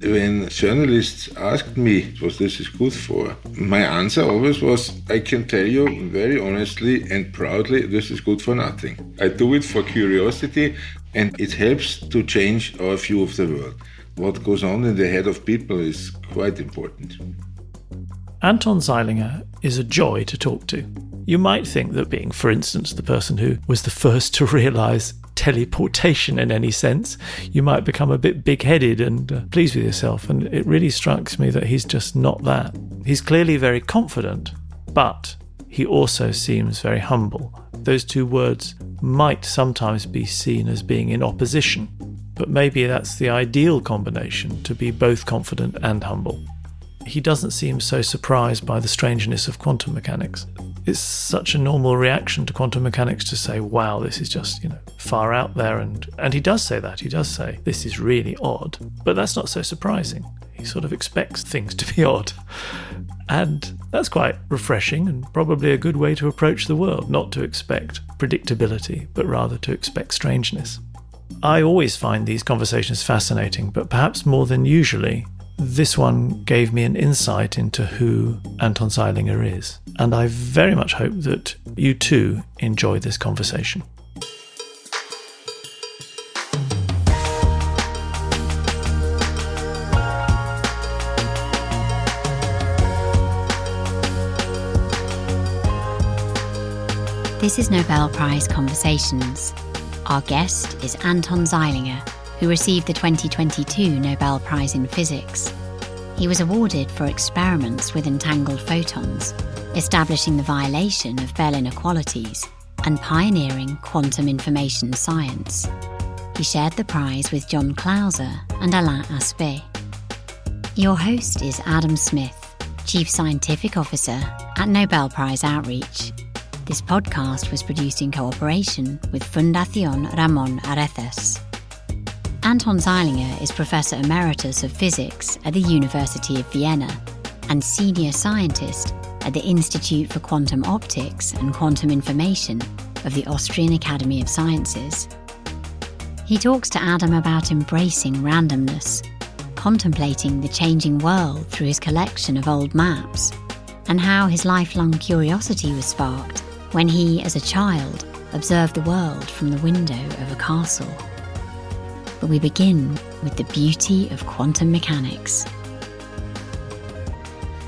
when journalists asked me what this is good for, my answer always was I can tell you very honestly and proudly this is good for nothing. I do it for curiosity and it helps to change our view of the world. What goes on in the head of people is quite important. Anton Zeilinger is a joy to talk to. You might think that being, for instance, the person who was the first to realize teleportation in any sense, you might become a bit big headed and uh, pleased with yourself. And it really strikes me that he's just not that. He's clearly very confident, but he also seems very humble. Those two words might sometimes be seen as being in opposition, but maybe that's the ideal combination to be both confident and humble he doesn't seem so surprised by the strangeness of quantum mechanics. It's such a normal reaction to quantum mechanics to say, wow, this is just, you know, far out there. And, and he does say that. He does say, this is really odd. But that's not so surprising. He sort of expects things to be odd. And that's quite refreshing and probably a good way to approach the world, not to expect predictability, but rather to expect strangeness. I always find these conversations fascinating, but perhaps more than usually, this one gave me an insight into who Anton Zeilinger is, and I very much hope that you too enjoy this conversation. This is Nobel Prize Conversations. Our guest is Anton Zeilinger who received the 2022 Nobel Prize in Physics. He was awarded for experiments with entangled photons, establishing the violation of Bell inequalities and pioneering quantum information science. He shared the prize with John Clauser and Alain Aspect. Your host is Adam Smith, Chief Scientific Officer at Nobel Prize Outreach. This podcast was produced in cooperation with Fundación Ramón Areces. Anton Zeilinger is Professor Emeritus of Physics at the University of Vienna and Senior Scientist at the Institute for Quantum Optics and Quantum Information of the Austrian Academy of Sciences. He talks to Adam about embracing randomness, contemplating the changing world through his collection of old maps, and how his lifelong curiosity was sparked when he, as a child, observed the world from the window of a castle we begin with the beauty of quantum mechanics.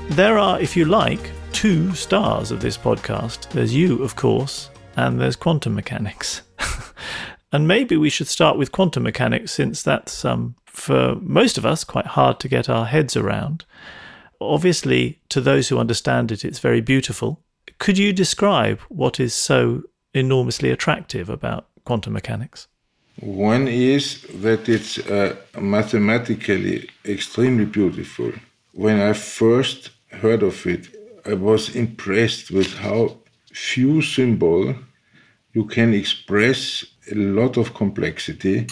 There are, if you like, two stars of this podcast. There's you, of course, and there's quantum mechanics. and maybe we should start with quantum mechanics since that's, um, for most of us, quite hard to get our heads around. Obviously, to those who understand it, it's very beautiful. Could you describe what is so enormously attractive about quantum mechanics? One is that it's uh, mathematically extremely beautiful. When I first heard of it, I was impressed with how few symbols you can express a lot of complexity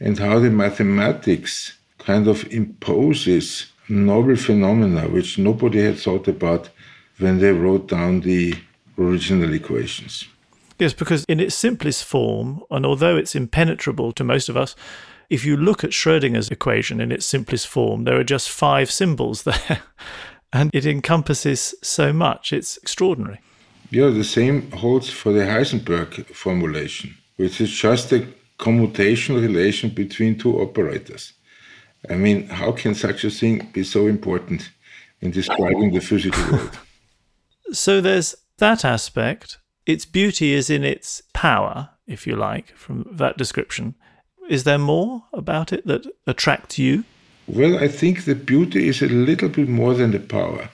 and how the mathematics kind of imposes novel phenomena which nobody had thought about when they wrote down the original equations. Yes, because in its simplest form, and although it's impenetrable to most of us, if you look at Schrodinger's equation in its simplest form, there are just five symbols there. and it encompasses so much. It's extraordinary. Yeah, the same holds for the Heisenberg formulation, which is just a commutational relation between two operators. I mean, how can such a thing be so important in describing the physical world? So there's that aspect its beauty is in its power, if you like, from that description. Is there more about it that attracts you? Well, I think the beauty is a little bit more than the power.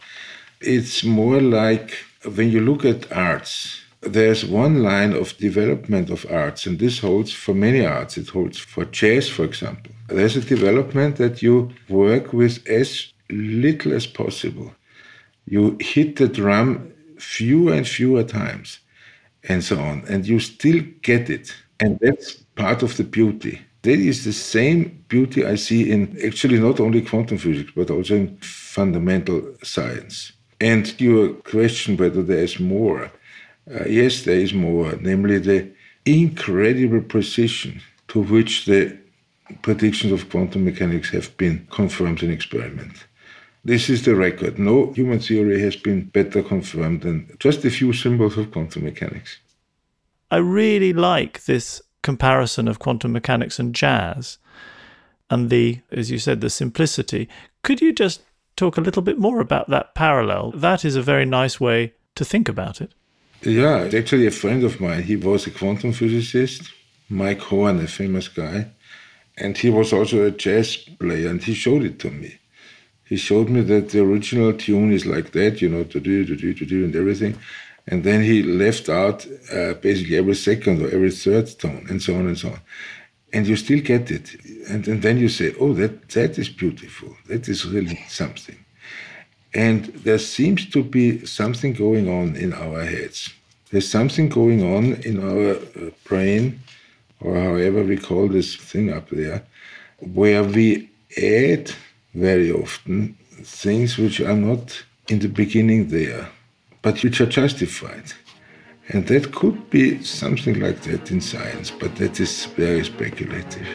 It's more like when you look at arts, there's one line of development of arts, and this holds for many arts. It holds for chess, for example. There's a development that you work with as little as possible. You hit the drum fewer and fewer times and so on. And you still get it. And that's part of the beauty. That is the same beauty I see in actually not only quantum physics, but also in fundamental science. And your question whether there is more. Uh, yes, there is more, namely the incredible precision to which the predictions of quantum mechanics have been confirmed in experiment. This is the record. No human theory has been better confirmed than just a few symbols of quantum mechanics. I really like this comparison of quantum mechanics and jazz and the, as you said, the simplicity. Could you just talk a little bit more about that parallel? That is a very nice way to think about it. Yeah, actually, a friend of mine, he was a quantum physicist, Mike Horne, a famous guy, and he was also a jazz player, and he showed it to me. He showed me that the original tune is like that, you know, to do, to do, to do, and everything. And then he left out uh, basically every second or every third tone, and so on and so on. And you still get it. And, and then you say, oh, that, that is beautiful. That is really something. And there seems to be something going on in our heads. There's something going on in our uh, brain, or however we call this thing up there, where we add very often things which are not in the beginning there, but which are justified. And that could be something like that in science, but that is very speculative.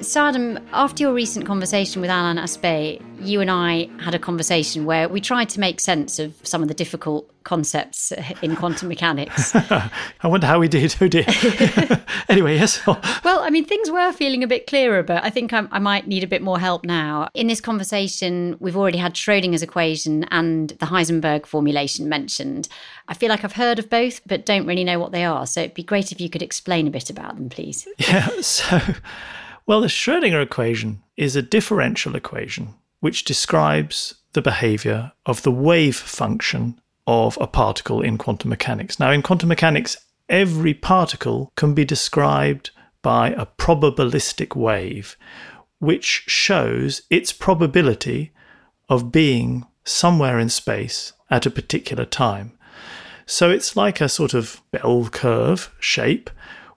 Sadam, after your recent conversation with Alain Aspect, you and I had a conversation where we tried to make sense of some of the difficult concepts in quantum mechanics. I wonder how we did. Oh dear. anyway, yes. well, I mean, things were feeling a bit clearer, but I think I, I might need a bit more help now. In this conversation, we've already had Schrodinger's equation and the Heisenberg formulation mentioned. I feel like I've heard of both, but don't really know what they are. So it'd be great if you could explain a bit about them, please. Yeah. So. Well, the Schrödinger equation is a differential equation which describes the behavior of the wave function of a particle in quantum mechanics. Now, in quantum mechanics, every particle can be described by a probabilistic wave, which shows its probability of being somewhere in space at a particular time. So it's like a sort of bell curve shape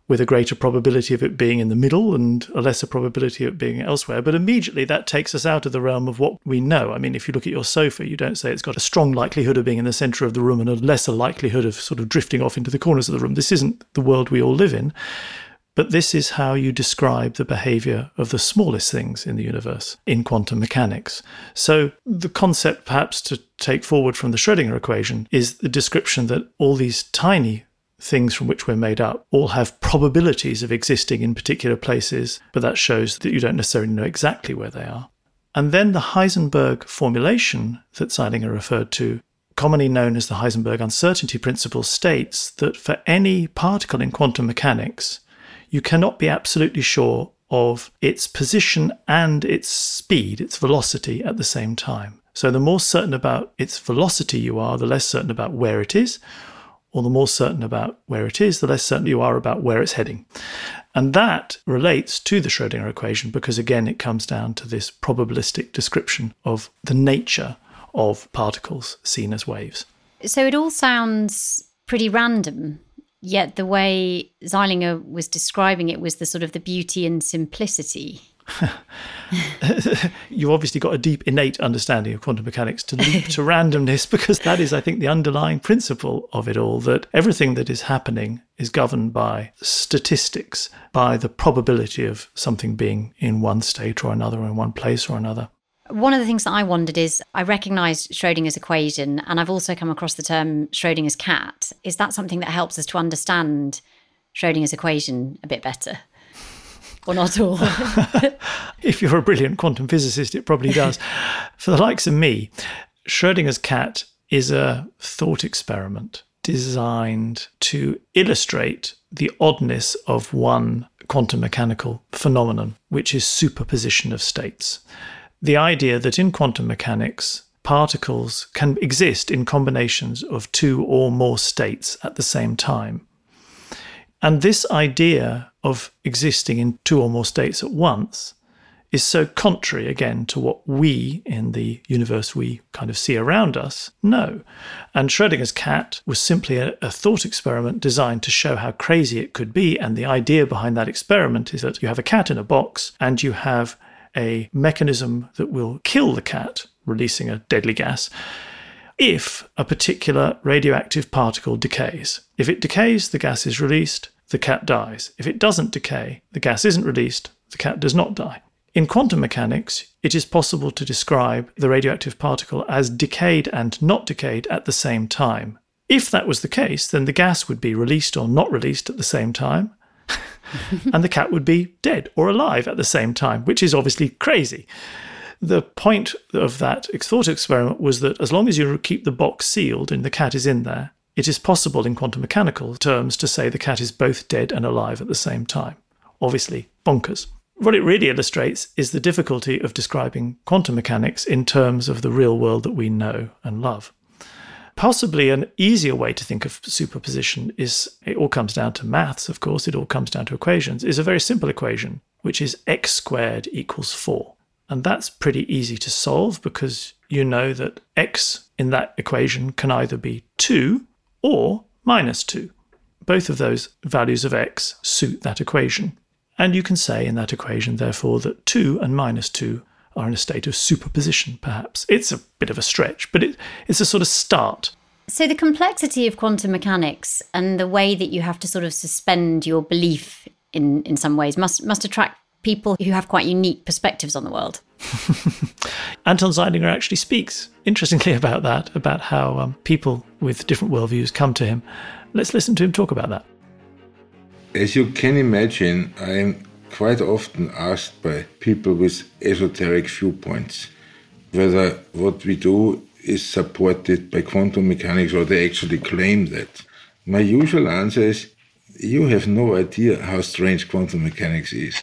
with a greater probability of it being in the middle and a lesser probability of it being elsewhere. But immediately that takes us out of the realm of what we know. I mean, if you look at your sofa, you don't say it's got a strong likelihood of being in the center of the room and a lesser likelihood of sort of drifting off into the corners of the room. This isn't the world we all live in. But this is how you describe the behavior of the smallest things in the universe in quantum mechanics. So, the concept, perhaps to take forward from the Schrödinger equation, is the description that all these tiny things from which we're made up all have probabilities of existing in particular places, but that shows that you don't necessarily know exactly where they are. And then the Heisenberg formulation that Zeilinger referred to, commonly known as the Heisenberg uncertainty principle, states that for any particle in quantum mechanics, you cannot be absolutely sure of its position and its speed, its velocity at the same time. So the more certain about its velocity you are, the less certain about where it is, or the more certain about where it is, the less certain you are about where it's heading. And that relates to the Schrödinger equation because, again, it comes down to this probabilistic description of the nature of particles seen as waves. So it all sounds pretty random, yet the way Zeilinger was describing it was the sort of the beauty and simplicity You've obviously got a deep innate understanding of quantum mechanics to leap to randomness because that is, I think, the underlying principle of it all that everything that is happening is governed by statistics, by the probability of something being in one state or another, or in one place or another. One of the things that I wondered is I recognise Schrodinger's equation and I've also come across the term Schrodinger's cat. Is that something that helps us to understand Schrodinger's equation a bit better? Or not all? if you're a brilliant quantum physicist, it probably does. For the likes of me, Schrodinger's cat is a thought experiment designed to illustrate the oddness of one quantum mechanical phenomenon, which is superposition of states. The idea that in quantum mechanics, particles can exist in combinations of two or more states at the same time. And this idea of existing in two or more states at once is so contrary again to what we in the universe we kind of see around us know. And Schrodinger's cat was simply a, a, thought experiment designed to show how crazy it could be. And the idea behind that experiment is that you have a cat in a box and you have a mechanism that will kill the cat, releasing a deadly gas if a particular radioactive particle decays. If it decays, the gas is released, the cat dies. If it doesn't decay, the gas isn't released, the cat does not die. In quantum mechanics, it is possible to describe the radioactive particle as decayed and not decayed at the same time. If that was the case, then the gas would be released or not released at the same time, and the cat would be dead or alive at the same time, which is obviously crazy. The point of that thought experiment was that as long as you keep the box sealed and the cat is in there, it is possible in quantum mechanical terms to say the cat is both dead and alive at the same time. Obviously, bonkers. What it really illustrates is the difficulty of describing quantum mechanics in terms of the real world that we know and love. Possibly an easier way to think of superposition is it all comes down to maths, of course, it all comes down to equations, is a very simple equation, which is x squared equals 4. And that's pretty easy to solve because you know that x in that equation can either be 2 or minus 2. Both of those values of x suit that equation. And you can say in that equation, therefore, that 2 and minus 2 are in a state of superposition, perhaps. It's a bit of a stretch, but it, it's a sort of start. So, the complexity of quantum mechanics and the way that you have to sort of suspend your belief in, in some ways must, must attract people who have quite unique perspectives on the world. Anton Zeilinger actually speaks interestingly about that, about how um, people with different worldviews come to him. Let's listen to him talk about that. As you can imagine, I am quite often asked by people with esoteric viewpoints whether what we do is supported by quantum mechanics or they actually claim that. My usual answer is you have no idea how strange quantum mechanics is.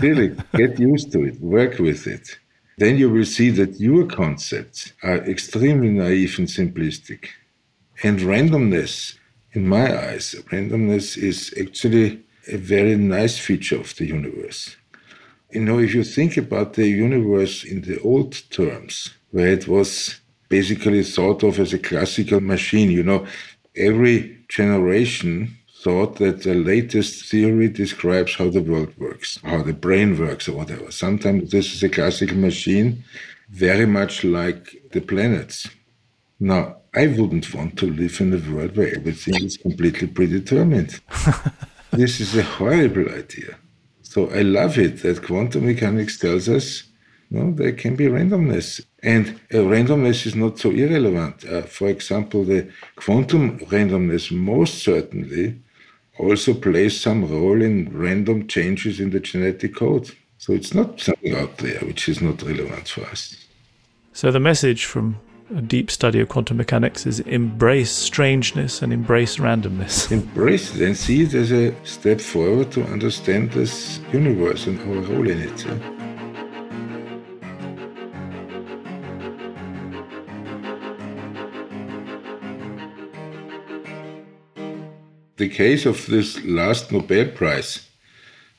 really, get used to it, work with it. Then you will see that your concepts are extremely naive and simplistic. And randomness, in my eyes, randomness is actually a very nice feature of the universe. You know, if you think about the universe in the old terms, where it was basically thought of as a classical machine, you know, every generation thought that the latest theory describes how the world works, how the brain works, or whatever. Sometimes this is a classical machine, very much like the planets. Now, I wouldn't want to live in a world where everything is completely predetermined. this is a horrible idea. So I love it that quantum mechanics tells us no, there can be randomness. And uh, randomness is not so irrelevant. Uh, for example, the quantum randomness most certainly also plays some role in random changes in the genetic code. So it's not something out there which is not relevant for us. So the message from a deep study of quantum mechanics is embrace strangeness and embrace randomness. Embrace it and see it as a step forward to understand this universe and our role in it. The case of this last Nobel Prize,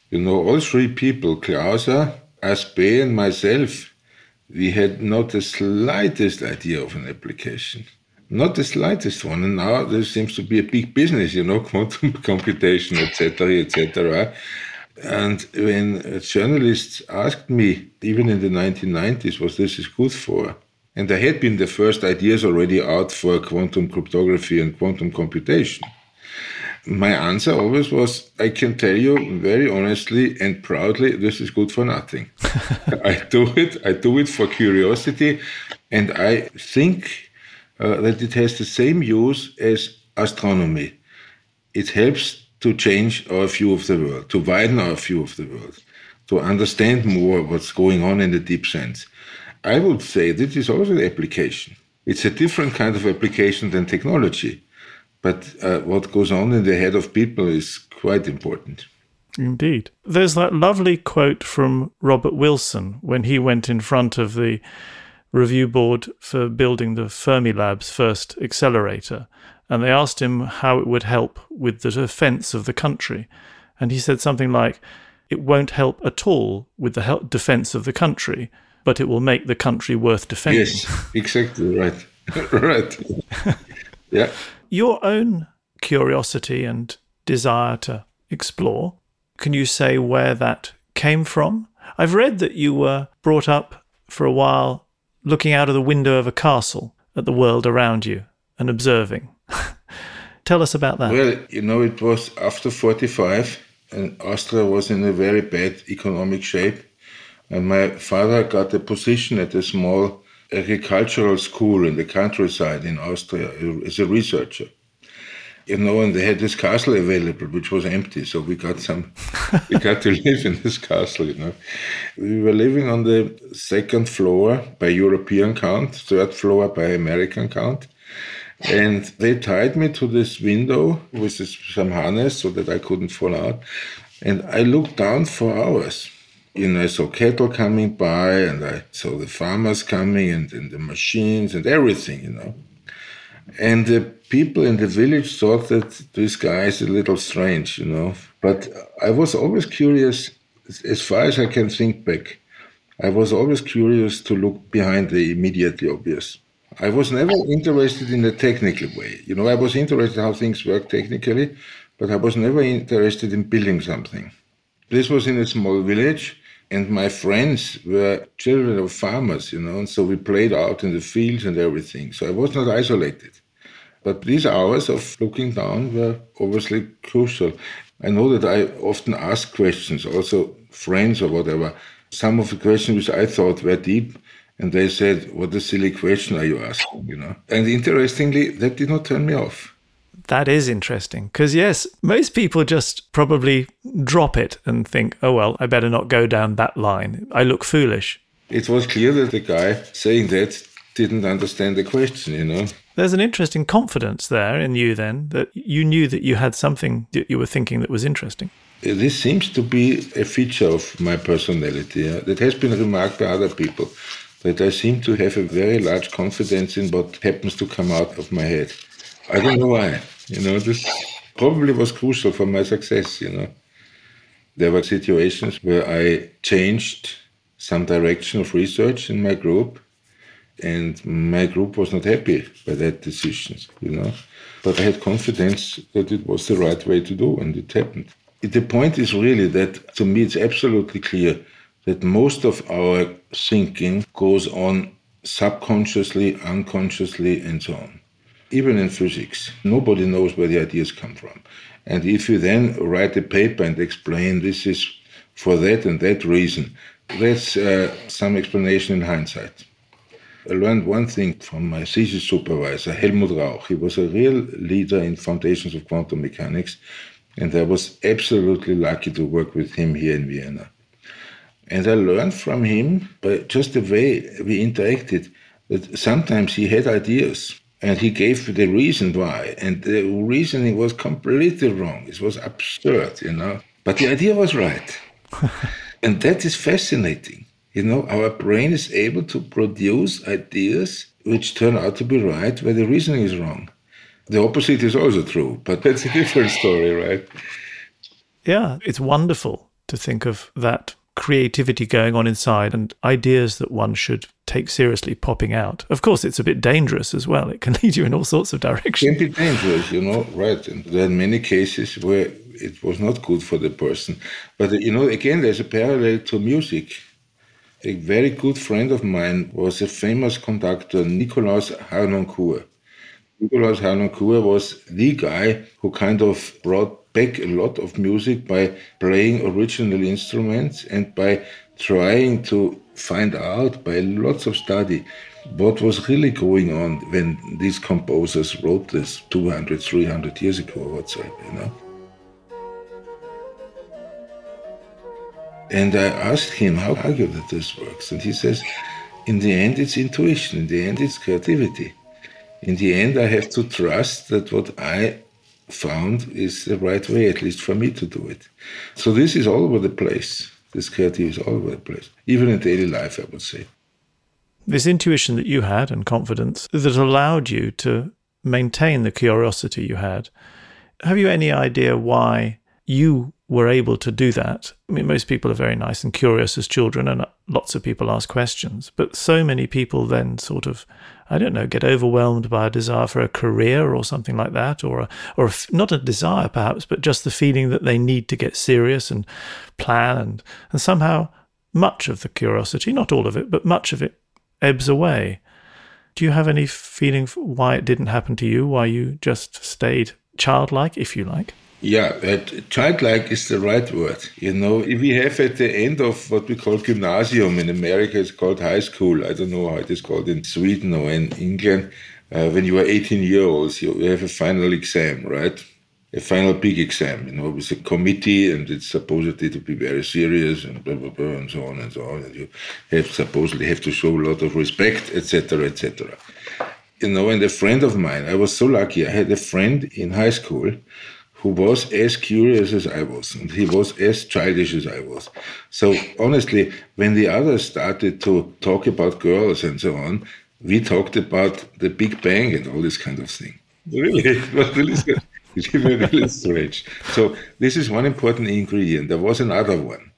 you know, all three people, Clauser, Aspect, and myself, we had not the slightest idea of an application. Not the slightest one. And now there seems to be a big business, you know, quantum computation, etc., etc. And when journalists asked me, even in the 1990s, what this is good for, and there had been the first ideas already out for quantum cryptography and quantum computation my answer always was I can tell you very honestly and proudly this is good for nothing. I do it, I do it for curiosity, and I think uh, that it has the same use as astronomy. It helps to change our view of the world, to widen our view of the world, to understand more what's going on in the deep sense. I would say this is also an application. It's a different kind of application than technology but uh, what goes on in the head of people is quite important. Indeed. There's that lovely quote from Robert Wilson when he went in front of the review board for building the Fermilab's first accelerator. And they asked him how it would help with the defense of the country. And he said something like, It won't help at all with the defense of the country, but it will make the country worth defending. Yes, exactly right. right. yeah your own curiosity and desire to explore, can you say where that came from? I've read that you were brought up for a while looking out of the window of a castle at the world around you and observing. Tell us about that. Well, you know, it was after 45, and Austria was in a very bad economic shape. And my father got a position at a small agricultural school in the countryside in Austria as a researcher. You know, and they had this castle available, which was empty. So we got some, we got to live in this castle, you know. We were living on the second floor by European count, third floor by American count. And they tied me to this window with this, some harness so that I couldn't fall out. And I looked down for hours. You know, I saw cattle coming by and I saw the farmers coming and, and the machines and everything, you know. And the people in the village thought that this guy is a little strange, you know. But I was always curious, as far as I can think back, I was always curious to look behind the immediately obvious. I was never interested in a technical way. You know, I was interested in how things work technically, but I was never interested in building something. This was in a small village, and my friends were children of farmers, you know, and so we played out in the fields and everything. So I was not isolated. But these hours of looking down were obviously crucial. I know that I often ask questions, also friends or whatever. Some of the questions which I thought were deep, and they said, What a silly question are you asking? You know? And interestingly, that did not turn me off. That is interesting. Because, yes, most people just probably drop it and think, oh, well, I better not go down that line. I look foolish. It was clear that the guy saying that didn't understand the question, you know. There's an interesting confidence there in you then that you knew that you had something that you were thinking that was interesting. Uh, this seems to be a feature of my personality yeah, that has been remarked by other people that I seem to have a very large confidence in what happens to come out of my head. I don't know why. You know, this probably was crucial for my success, you know. There were situations where I changed some direction of research in my group, and my group was not happy by that decision, you know. But I had confidence that it was the right way to do, and it happened. The point is really that to me it's absolutely clear that most of our thinking goes on subconsciously, unconsciously, and so on. Even in physics, nobody knows where the ideas come from. And if you then write a paper and explain this is for that and that reason, that's uh, some explanation in hindsight. I learned one thing from my thesis supervisor, Helmut Rauch. He was a real leader in foundations of quantum mechanics, and I was absolutely lucky to work with him here in Vienna. And I learned from him, by just the way we interacted, that sometimes he had ideas and he gave the reason why. And the reasoning was completely wrong. It was absurd, you know. But the idea was right. and that is fascinating. You know, our brain is able to produce ideas which turn out to be right where the reasoning is wrong. The opposite is also true, but that's a different story, right? Yeah, it's wonderful to think of that creativity going on inside and ideas that one should take seriously popping out. Of course, it's a bit dangerous as well. It can lead you in all sorts of directions. It can be dangerous, you know, right. And there are many cases where it was not good for the person. But, you know, again, there's a parallel to music. A very good friend of mine was a famous conductor, Nikolaus Harnoncourt. Nikolaus Harnoncourt was the guy who kind of brought back a lot of music by playing original instruments and by trying to find out by lots of study what was really going on when these composers wrote this 200 300 years ago or whatsoever you know? And i asked him how argue that this works and he says in the end it's intuition. In the end it's creativity. In the end i have to trust that what i found is the right way, at least for me to do it. So this is all over the place. This creativity is all over the place, even in daily life, I would say. This intuition that you had and confidence that allowed you to maintain the curiosity you had. Have you any idea why you were able to do that. I mean, most people are very nice and curious as children, and lots of people ask questions. But so many people then sort of, I don't know, get overwhelmed by a desire for a career or something like that, or a, or a, not a desire perhaps, but just the feeling that they need to get serious and plan, and and somehow much of the curiosity, not all of it, but much of it, ebbs away. Do you have any feeling why it didn't happen to you? Why you just stayed childlike, if you like? Yeah, childlike is the right word. You know, we have at the end of what we call gymnasium in America, it's called high school. I don't know how it is called in Sweden or in England. Uh, when you are 18 years old, you have a final exam, right? A final big exam, you know, with a committee, and it's supposedly to be very serious and blah blah blah and so on and so on. And you have supposedly have to show a lot of respect, etc., etc. You know, and a friend of mine, I was so lucky. I had a friend in high school who was as curious as I was, and he was as childish as I was. So honestly, when the others started to talk about girls and so on, we talked about the Big Bang and all this kind of thing. Really, it was really, really, really strange. So this is one important ingredient. There was another one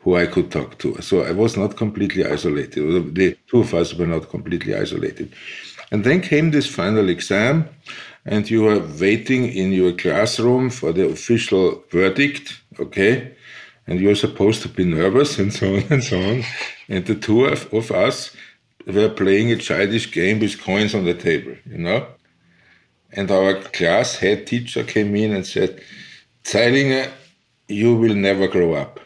who I could talk to. So I was not completely isolated. The two of us were not completely isolated. And then came this final exam and you are waiting in your classroom for the official verdict, okay? And you're supposed to be nervous and so on and so on. And the two of, of us were playing a childish game with coins on the table, you know? And our class head teacher came in and said, Zeilinger, you will never grow up.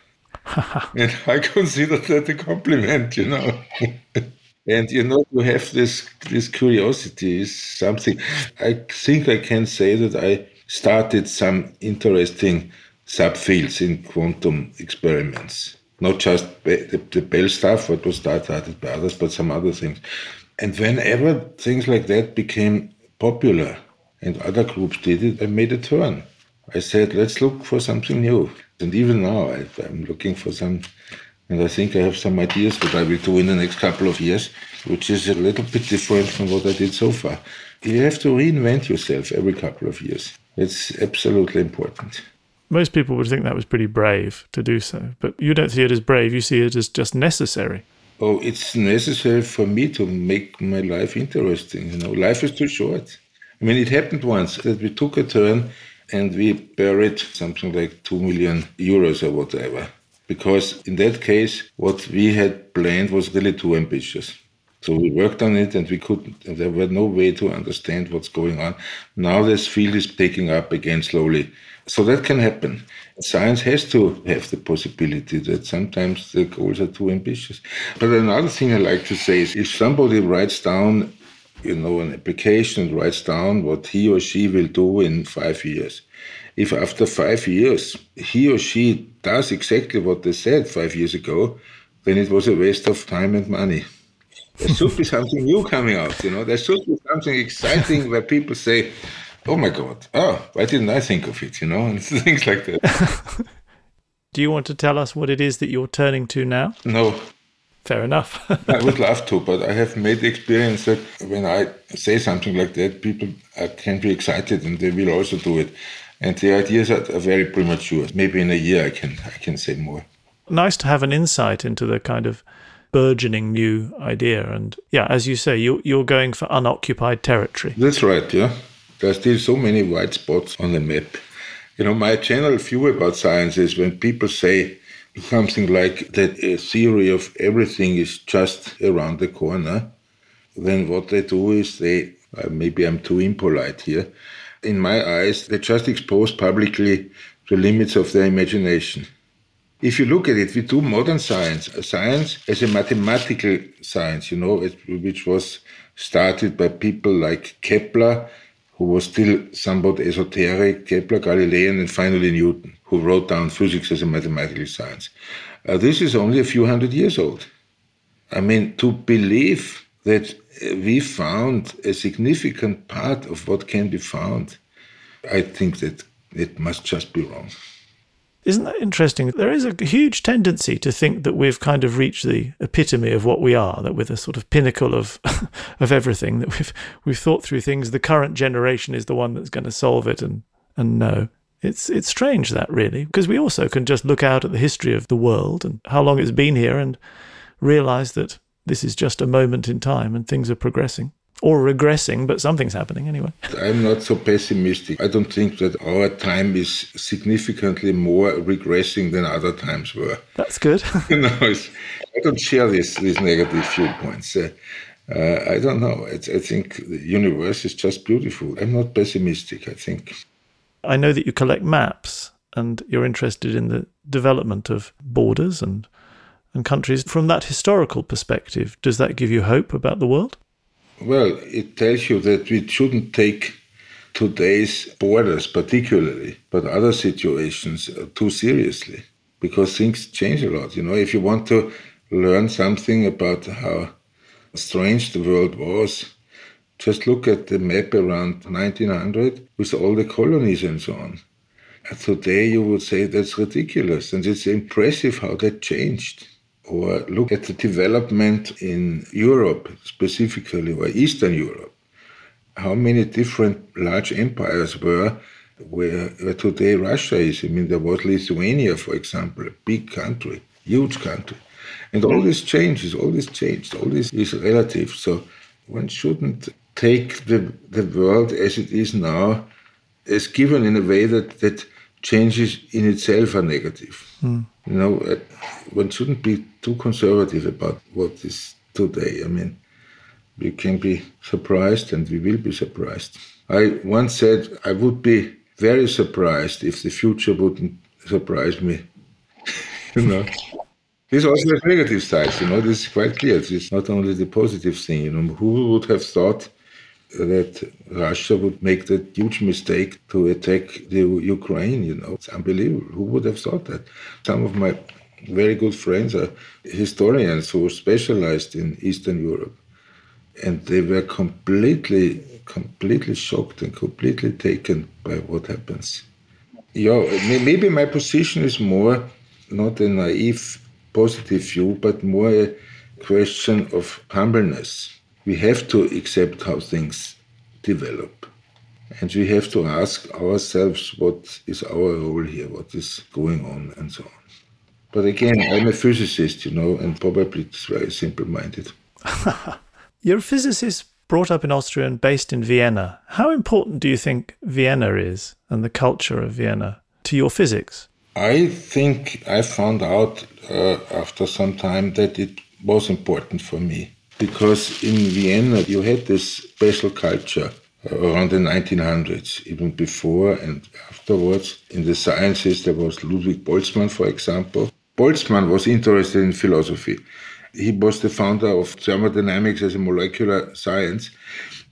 and I considered that a compliment, you know. And you know, to have this this curiosity is something. I think I can say that I started some interesting subfields in quantum experiments. Not just the, Bell stuff, what was started by others, but some other things. And whenever things like that became popular and other groups did it, I made a turn. I said, let's look for something new. And even now, I, I'm looking for some and I think I have some ideas what I will do in the next couple of years, which is a little bit different from what I did so far. You have to reinvent yourself every couple of years. It's absolutely important. Most people would think that was pretty brave to do so, but you don't see it as brave, you see it as just necessary. Oh, it's necessary for me to make my life interesting. You know, life is too short. I mean, it happened once that we took a turn and we buried something like two million euros or whatever because in that case, what we had planned was really too ambitious. So we worked on it and we couldn't, and there was no way to understand what's going on. Now this field is picking up again slowly. So that can happen. Science has to have the possibility that sometimes the goals are too ambitious. But another thing I like to say is if somebody writes down, you know, an application, writes down what he or she will do in five years, if after five years he or she does exactly what they said five years ago, then it was a waste of time and money. There should be something new coming out, you know. There should be something exciting where people say, "Oh my God! Oh, why didn't I think of it?" You know, and things like that. Do you want to tell us what it is that you're turning to now? No. Fair enough. I would love to, but I have made the experience that when I say something like that, people can be excited and they will also do it. And the ideas are, are very premature. Maybe in a year I can I can say more. Nice to have an insight into the kind of burgeoning new idea. And yeah, as you say, you're, you're going for unoccupied territory. That's right, yeah. There are still so many white spots on the map. You know, my general view about science is when people say something like that a theory of everything is just around the corner, then what they do is they, uh, maybe I'm too impolite here, in my eyes, they just expose publicly the limits of their imagination. If you look at it, we do modern science, science as a mathematical science, you know, which was started by people like Kepler, who was still somewhat esoteric, Kepler, Galilei, and finally Newton, who wrote down physics as a mathematical science. Uh, this is only a few hundred years old. I mean, to believe that we found a significant part of what can be found. I think that it must just be wrong. Isn't that interesting? There is a huge tendency to think that we've kind of reached the epitome of what we are, that we're the sort of pinnacle of of everything, that we've we've thought through things. The current generation is the one that's going to solve it, and and no. It's it's strange that really, because we also can just look out at the history of the world and how long it's been here and realize that this is just a moment in time and things are progressing or regressing, but something's happening anyway. I'm not so pessimistic. I don't think that our time is significantly more regressing than other times were. That's good. no, I don't share this, these negative viewpoints. Uh, Uh, I don't know. It's, I think the universe is just beautiful. I'm not pessimistic, I think. I know that you collect maps and you're interested in the development of borders and, and countries. From that historical perspective, does that give you hope about the world? Well, it tells you that we shouldn't take today's borders, particularly, but other situations, uh, too seriously because things change a lot. You know, if you want to learn something about how strange the world was, just look at the map around 1900 with all the colonies and so on. Today, you would say that's ridiculous, and it's impressive how that changed. Or look at the development in Europe, specifically, or Eastern Europe. How many different large empires were where, today Russia is. I mean, there was Lithuania, for example, a big country, huge country. And all this changes, all this changed, all this is relative. So one shouldn't take the, the world as it is now as given in a way that, that changes in itself are negative. Mm. You know, uh, one shouldn't be too conservative about what is today. I mean, we can be surprised and we will be surprised. I once said I would be very surprised if the future wouldn't surprise me. you know. This also has negative sides, you know, this is quite clear. It's not only the positive thing, you know. Who would have thought that Russia would make that huge mistake to attack the Ukraine, you know? It's unbelievable. Who would have thought that? Some of my very good friends are historians who specialized in Eastern Europe. And they were completely completely shocked and completely taken by what happens. Yeah, maybe my position is more not a naive positive view, but more a question of humbleness. We have to accept how things develop. And we have to ask ourselves what is our role here, what is going on, and so on. But again, I'm a physicist, you know, and probably it's very simple minded. You're a physicist brought up in Austria and based in Vienna. How important do you think Vienna is and the culture of Vienna to your physics? I think I found out uh, after some time that it was important for me because in Vienna you had this special culture around the 1900s, even before and afterwards. In the sciences, there was Ludwig Boltzmann, for example. Boltzmann was interested in philosophy. He was the founder of thermodynamics as a molecular science.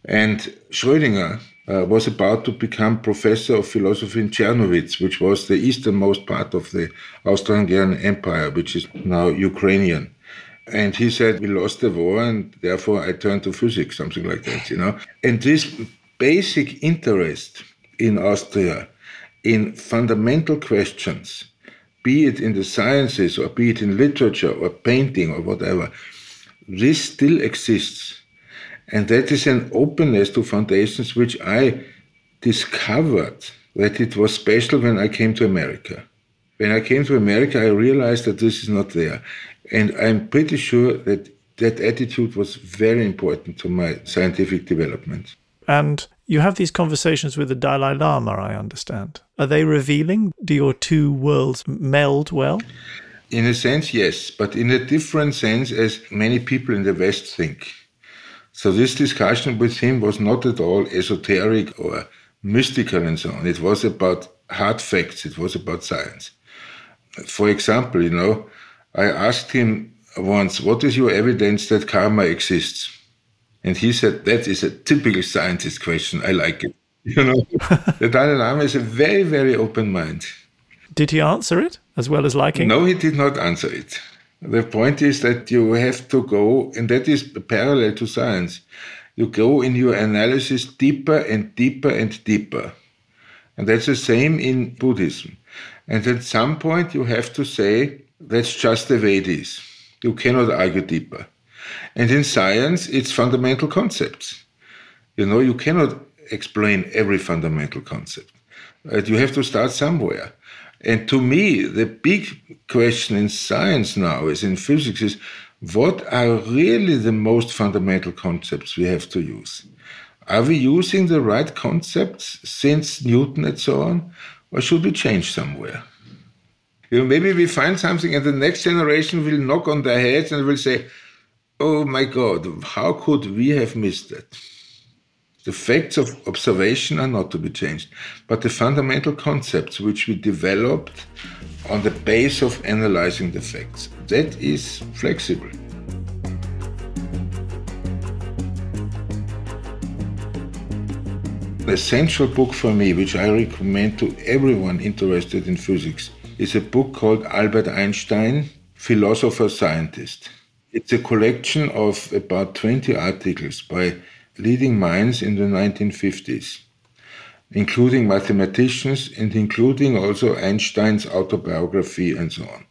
And Schrödinger uh, was about to become professor of philosophy in Czernowitz, which was the easternmost part of the Austro-Hungarian Empire, which is now Ukrainian. And he said, we lost the war and therefore I turned to physics, something like that, you know. And this basic interest in Austria in fundamental questions be it in the sciences or be it in literature or painting or whatever, this still exists. And that is an openness to foundations which I discovered that it was special when I came to America. When I came to America, I realized that this is not there. And I'm pretty sure that that attitude was very important to my scientific development. And you have these conversations with the Dalai Lama, I understand. Are they revealing? Do your two worlds meld well? In a sense, yes, but in a different sense as many people in the West think. So this discussion with him was not at all esoteric or mystical and so on. It was about hard facts, it was about science. For example, you know, I asked him once, What is your evidence that karma exists? And he said, that is a typical scientist question. I like it. You know, the Dalai Lama is a very, very open mind. Did he answer it as well as liking? No, he did not answer it. The point is that you have to go, and that is parallel to science. You go in your analysis deeper and deeper and deeper. And that's the same in Buddhism. And at some point, you have to say, that's just the way it is. You cannot argue deeper. And in science, it's fundamental concepts. You know, you cannot explain every fundamental concept. Right? You have to start somewhere. And to me, the big question in science now, is in physics, is what are really the most fundamental concepts we have to use? Are we using the right concepts since Newton and so on? Or should we change somewhere? You know, maybe we find something and the next generation will knock on their heads and will say, oh my God, how could we have missed that? The facts of observation are not to be changed, but the fundamental concepts which we developed on the base of analyzing the facts, that is flexible. The essential book for me, which I recommend to everyone interested in physics, is a book called Albert Einstein, Philosopher Scientist. It's a collection of about 20 articles by leading minds in the 1950s, including mathematicians and including also Einstein's autobiography and so on.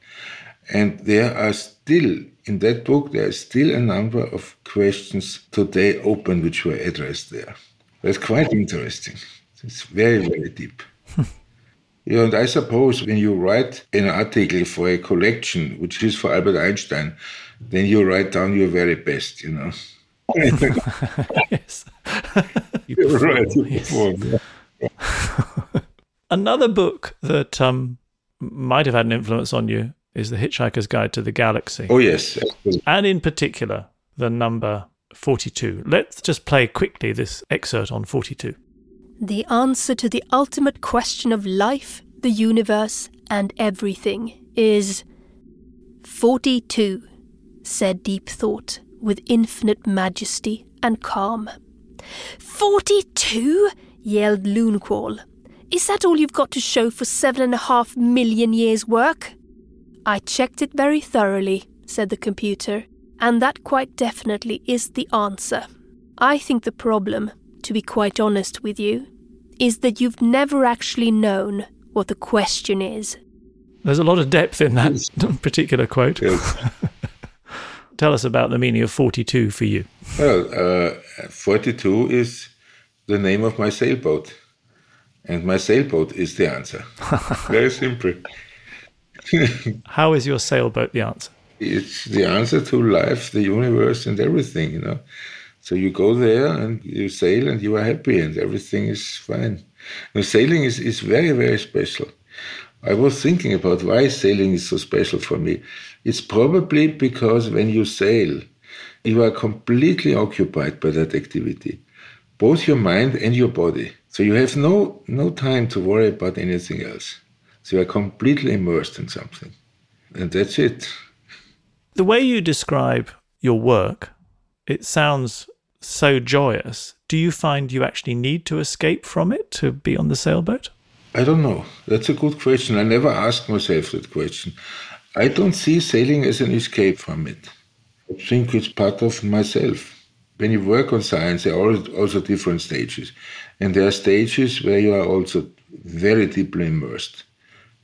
And there are still, in that book, there are still a number of questions today open which were addressed there. That's quite interesting. It's very, very deep. yeah, and I suppose when you write an article for a collection, which is for Albert Einstein, then you write down your very best, you know. yes. you right. Yes. Another book that um, might have had an influence on you is The Hitchhiker's Guide to the Galaxy. Oh, yes. And in particular, the number 42. Let's just play quickly this excerpt on 42. The answer to the ultimate question of life, the universe, and everything is 42, said Deep Thought with infinite majesty and calm. Forty two? yelled Loonquawl. Is that all you've got to show for seven and a half million years' work? I checked it very thoroughly, said the computer, and that quite definitely is the answer. I think the problem, to be quite honest with you, is that you've never actually known what the question is. There's a lot of depth in that particular quote. Yes. Tell us about the meaning of 42 for you. Well, uh, 42 is the name of my sailboat. And my sailboat is the answer. Very simple. How is your sailboat the answer? It's the answer to life, the universe, and everything, you know. So you go there and you sail and you are happy and everything is fine. Now, sailing is, is very, very special. I was thinking about why sailing is so special for me. It's probably because when you sail, you are completely occupied by that activity, both your mind and your body. So you have no, no time to worry about anything else. So you are completely immersed in something. And that's it. The way you describe your work, it sounds so joyous. Do you find you actually need to escape from it to be on the sailboat? I don't know. That's a good question. I never asked myself that question. I don't see sailing as an escape from it. I think it's part of myself. When you work on science, there are also different stages. And there are stages where you are also very deeply immersed,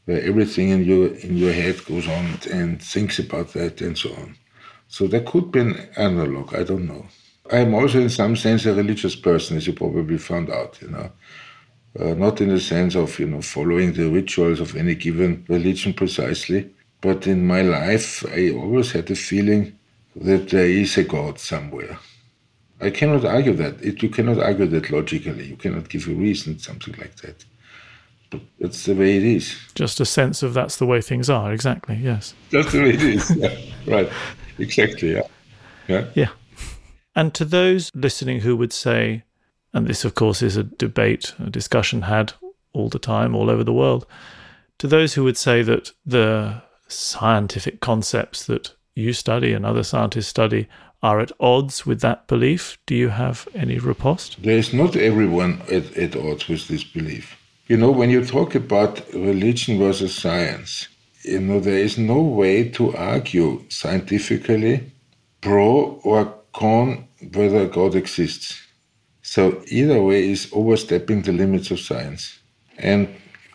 where everything in your in your head goes on and thinks about that and so on. So there could be an analog, I don't know. I'm also in some sense a religious person, as you probably found out, you know uh, not in the sense of you know following the rituals of any given religion precisely, but in my life I always had the feeling that there is a God somewhere. I cannot argue that. It, you cannot argue that logically. You cannot give a reason, something like that. But that's the way it is. Just a sense of that's the way things are. Exactly. Yes. That's the way it is. yeah. Right. Exactly. Yeah. Yeah. Yeah. And to those listening who would say, and this, of course, is a debate, a discussion had all the time, all over the world. To those who would say that the scientific concepts that you study and other scientists study are at odds with that belief, do you have any riposte? There is not everyone at, at odds with this belief. You know, when you talk about religion versus science, you know, there is no way to argue scientifically pro or con whether God exists. So either way is overstepping the limits of science. And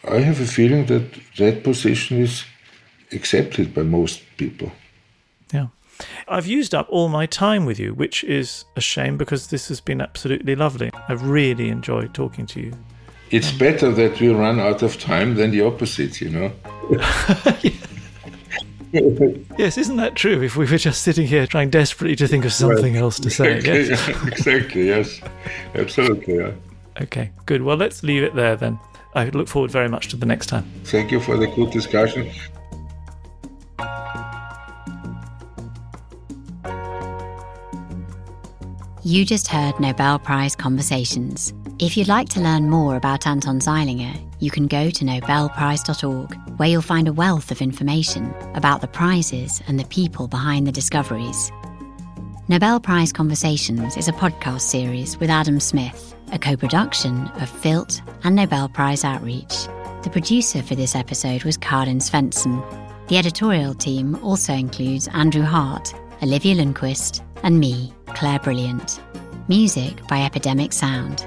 I have a feeling that that position is accepted by most people. Yeah. I've used up all my time with you, which is a shame because this has been absolutely lovely. I've really enjoyed talking to you. It's better that we run out of time than the opposite, you know? yeah. yes, isn't that true? If we were just sitting here trying desperately to think of something right. else to say. Exactly, yes. exactly, yes. Absolutely. Yeah. Okay, good. Well, let's leave it there then. I look forward very much to the next time. Thank you for the good discussion. You just heard Nobel Prize Conversations. If you'd like to learn more about Anton Zeilinger, you can go to nobelprize.org, where you'll find a wealth of information about the prizes and the people behind the discoveries. Nobel Prize Conversations is a podcast series with Adam Smith, a co production of Filt and Nobel Prize Outreach. The producer for this episode was Karin Svensson. The editorial team also includes Andrew Hart, Olivia Lundquist, and me, Claire Brilliant. Music by Epidemic Sound.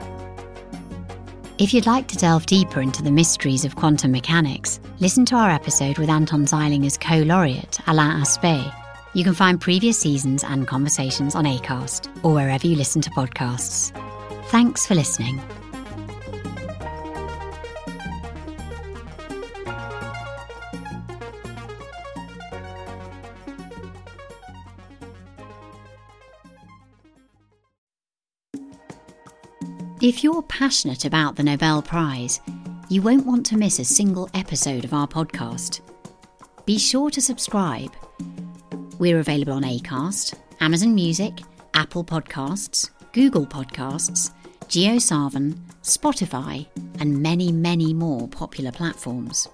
If you'd like to delve deeper into the mysteries of quantum mechanics, listen to our episode with Anton Zeilinger's co laureate, Alain Aspect. You can find previous seasons and conversations on ACAST or wherever you listen to podcasts. Thanks for listening. If you're passionate about the Nobel Prize, you won't want to miss a single episode of our podcast. Be sure to subscribe. We're available on Acast, Amazon Music, Apple Podcasts, Google Podcasts, JioSaavn, Spotify, and many, many more popular platforms.